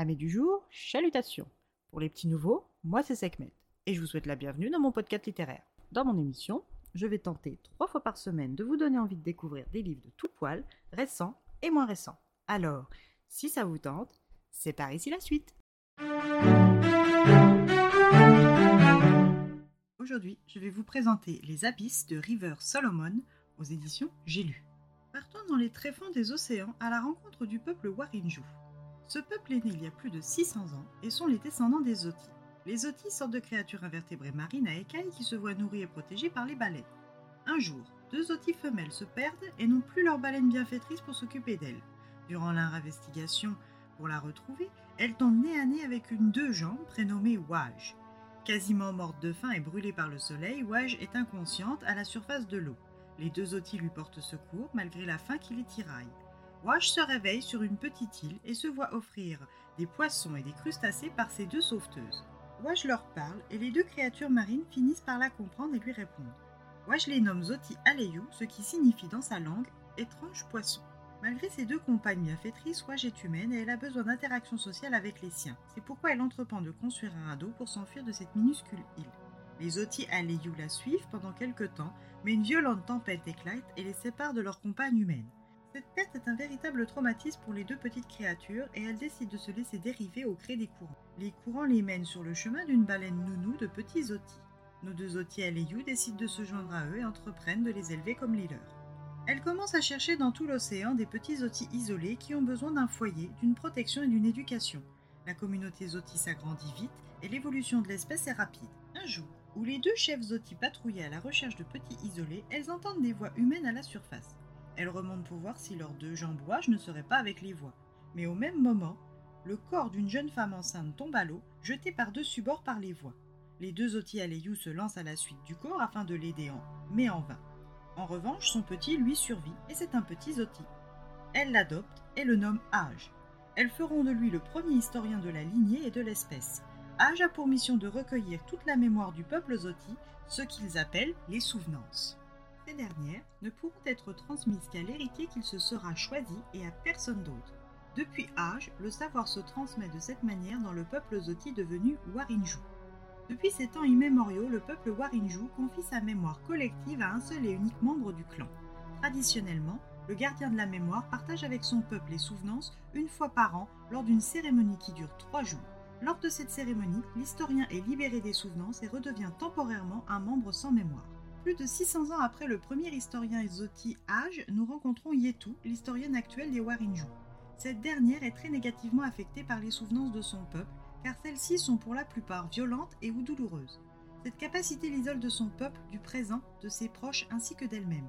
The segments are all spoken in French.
Amis du jour, chalutations. Pour les petits nouveaux, moi c'est Sekhmet et je vous souhaite la bienvenue dans mon podcast littéraire. Dans mon émission, je vais tenter trois fois par semaine de vous donner envie de découvrir des livres de tout poil, récents et moins récents. Alors, si ça vous tente, c'est par ici la suite. Aujourd'hui, je vais vous présenter Les Abysses de River Solomon aux éditions J'ai lu. Partons dans les tréfonds des océans à la rencontre du peuple Warinju. Ce peuple est né il y a plus de 600 ans et sont les descendants des Zotis. Les Zotis sortent de créatures invertébrées marines à écailles qui se voient nourries et protégées par les baleines. Un jour, deux Zotis femelles se perdent et n'ont plus leur baleine bienfaitrice pour s'occuper d'elles. Durant leur investigation pour la retrouver, elles tombent nez à nez avec une deux jambes prénommée Waj. Quasiment morte de faim et brûlée par le soleil, Waj est inconsciente à la surface de l'eau. Les deux Zotis lui portent secours malgré la faim qui les tiraille. Waj se réveille sur une petite île et se voit offrir des poissons et des crustacés par ses deux sauveteuses. Waj leur parle et les deux créatures marines finissent par la comprendre et lui répondre. Waj les nomme Zoti Aleyu, ce qui signifie dans sa langue étrange poisson. Malgré ses deux compagnes bienfaitrices, Waj est humaine et elle a besoin d'interaction sociale avec les siens. C'est pourquoi elle entreprend de construire un radeau pour s'enfuir de cette minuscule île. Les Oti Aleyu la suivent pendant quelques temps, mais une violente tempête éclate et les sépare de leur compagne humaine. Cette perte est un véritable traumatisme pour les deux petites créatures et elles décident de se laisser dériver au gré des courants. Les courants les mènent sur le chemin d'une baleine nounou de petits Zoti. Nos deux Zoti Aleyu décident de se joindre à eux et entreprennent de les élever comme les leurs. Elle commence à chercher dans tout l'océan des petits Zotis isolés qui ont besoin d'un foyer, d'une protection et d'une éducation. La communauté Zoti s'agrandit vite et l'évolution de l'espèce est rapide. Un jour, où les deux chefs Zoti patrouillaient à la recherche de petits isolés, elles entendent des voix humaines à la surface. Elles remontent pour voir si leurs deux jambes ne seraient pas avec les voix. Mais au même moment, le corps d'une jeune femme enceinte tombe à l'eau, jeté par-dessus bord par les voix. Les deux Zoti Aleyu se lancent à la suite du corps afin de l'aider en, mais en vain. En revanche, son petit lui survit et c'est un petit Zoti. Elle l'adopte et le nomme Age. Elles feront de lui le premier historien de la lignée et de l'espèce. Age a pour mission de recueillir toute la mémoire du peuple Zoti, ce qu'ils appellent les souvenances. Ces dernières ne pourront être transmises qu'à l'héritier qu'il se sera choisi et à personne d'autre. Depuis Age, le savoir se transmet de cette manière dans le peuple Zoti devenu Warinju. Depuis ces temps immémoriaux, le peuple Warinju confie sa mémoire collective à un seul et unique membre du clan. Traditionnellement, le gardien de la mémoire partage avec son peuple les souvenances une fois par an lors d'une cérémonie qui dure trois jours. Lors de cette cérémonie, l'historien est libéré des souvenances et redevient temporairement un membre sans mémoire. Plus de 600 ans après le premier historien Zoti Age, nous rencontrons Yetu, l'historienne actuelle des Warinju. Cette dernière est très négativement affectée par les souvenances de son peuple car celles-ci sont pour la plupart violentes et ou douloureuses. Cette capacité l'isole de son peuple, du présent, de ses proches ainsi que d'elle-même.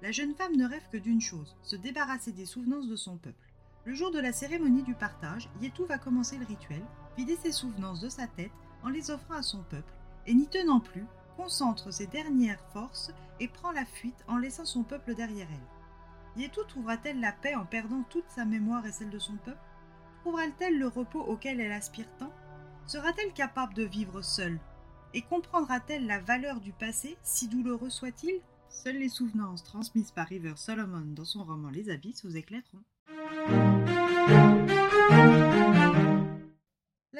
La jeune femme ne rêve que d'une chose, se débarrasser des souvenances de son peuple. Le jour de la cérémonie du partage, Yetu va commencer le rituel, vider ses souvenances de sa tête en les offrant à son peuple, et n'y tenant plus, concentre ses dernières forces et prend la fuite en laissant son peuple derrière elle. Yetu trouvera-t-elle la paix en perdant toute sa mémoire et celle de son peuple? Trouvera-t-elle le repos auquel elle aspire tant? Sera-t-elle capable de vivre seule? Et comprendra-t-elle la valeur du passé, si douloureux soit-il? Seules les souvenances transmises par River Solomon dans son roman Les Abysses vous éclaireront.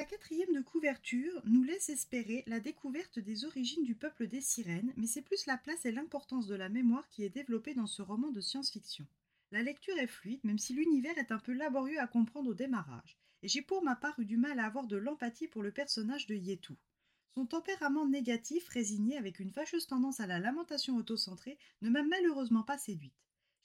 La quatrième de couverture nous laisse espérer la découverte des origines du peuple des sirènes, mais c'est plus la place et l'importance de la mémoire qui est développée dans ce roman de science-fiction. La lecture est fluide, même si l'univers est un peu laborieux à comprendre au démarrage, et j'ai pour ma part eu du mal à avoir de l'empathie pour le personnage de Yetu. Son tempérament négatif, résigné avec une fâcheuse tendance à la lamentation autocentrée, ne m'a malheureusement pas séduite.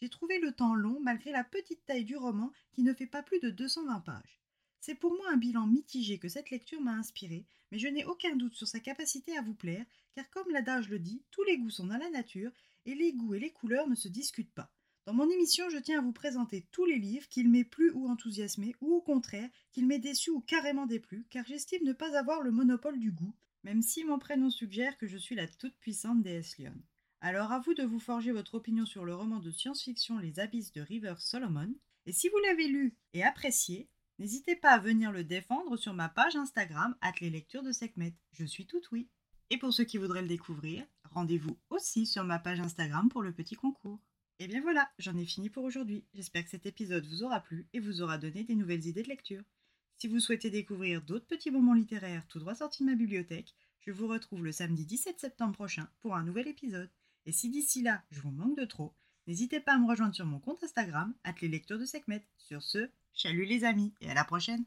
J'ai trouvé le temps long malgré la petite taille du roman qui ne fait pas plus de 220 pages. C'est pour moi un bilan mitigé que cette lecture m'a inspiré, mais je n'ai aucun doute sur sa capacité à vous plaire, car comme l'adage le dit, tous les goûts sont dans la nature, et les goûts et les couleurs ne se discutent pas. Dans mon émission, je tiens à vous présenter tous les livres qu'il m'ait plu ou enthousiasmé, ou au contraire, qu'il m'ait déçu ou carrément déplu, car j'estime ne pas avoir le monopole du goût, même si mon prénom suggère que je suis la toute-puissante déesse Lyon. Alors à vous de vous forger votre opinion sur le roman de science-fiction Les Abysses de River Solomon, et si vous l'avez lu et apprécié, n'hésitez pas à venir le défendre sur ma page Instagram, les lectures de Sekhmet. Je suis tout oui. Et pour ceux qui voudraient le découvrir, rendez-vous aussi sur ma page Instagram pour le petit concours. Et bien voilà, j'en ai fini pour aujourd'hui. J'espère que cet épisode vous aura plu et vous aura donné des nouvelles idées de lecture. Si vous souhaitez découvrir d'autres petits moments littéraires tout droit sortis de ma bibliothèque, je vous retrouve le samedi 17 septembre prochain pour un nouvel épisode. Et si d'ici là, je vous manque de trop, n'hésitez pas à me rejoindre sur mon compte Instagram, les lecteurs de Sekhmet. Sur ce, chalut les amis et à la prochaine!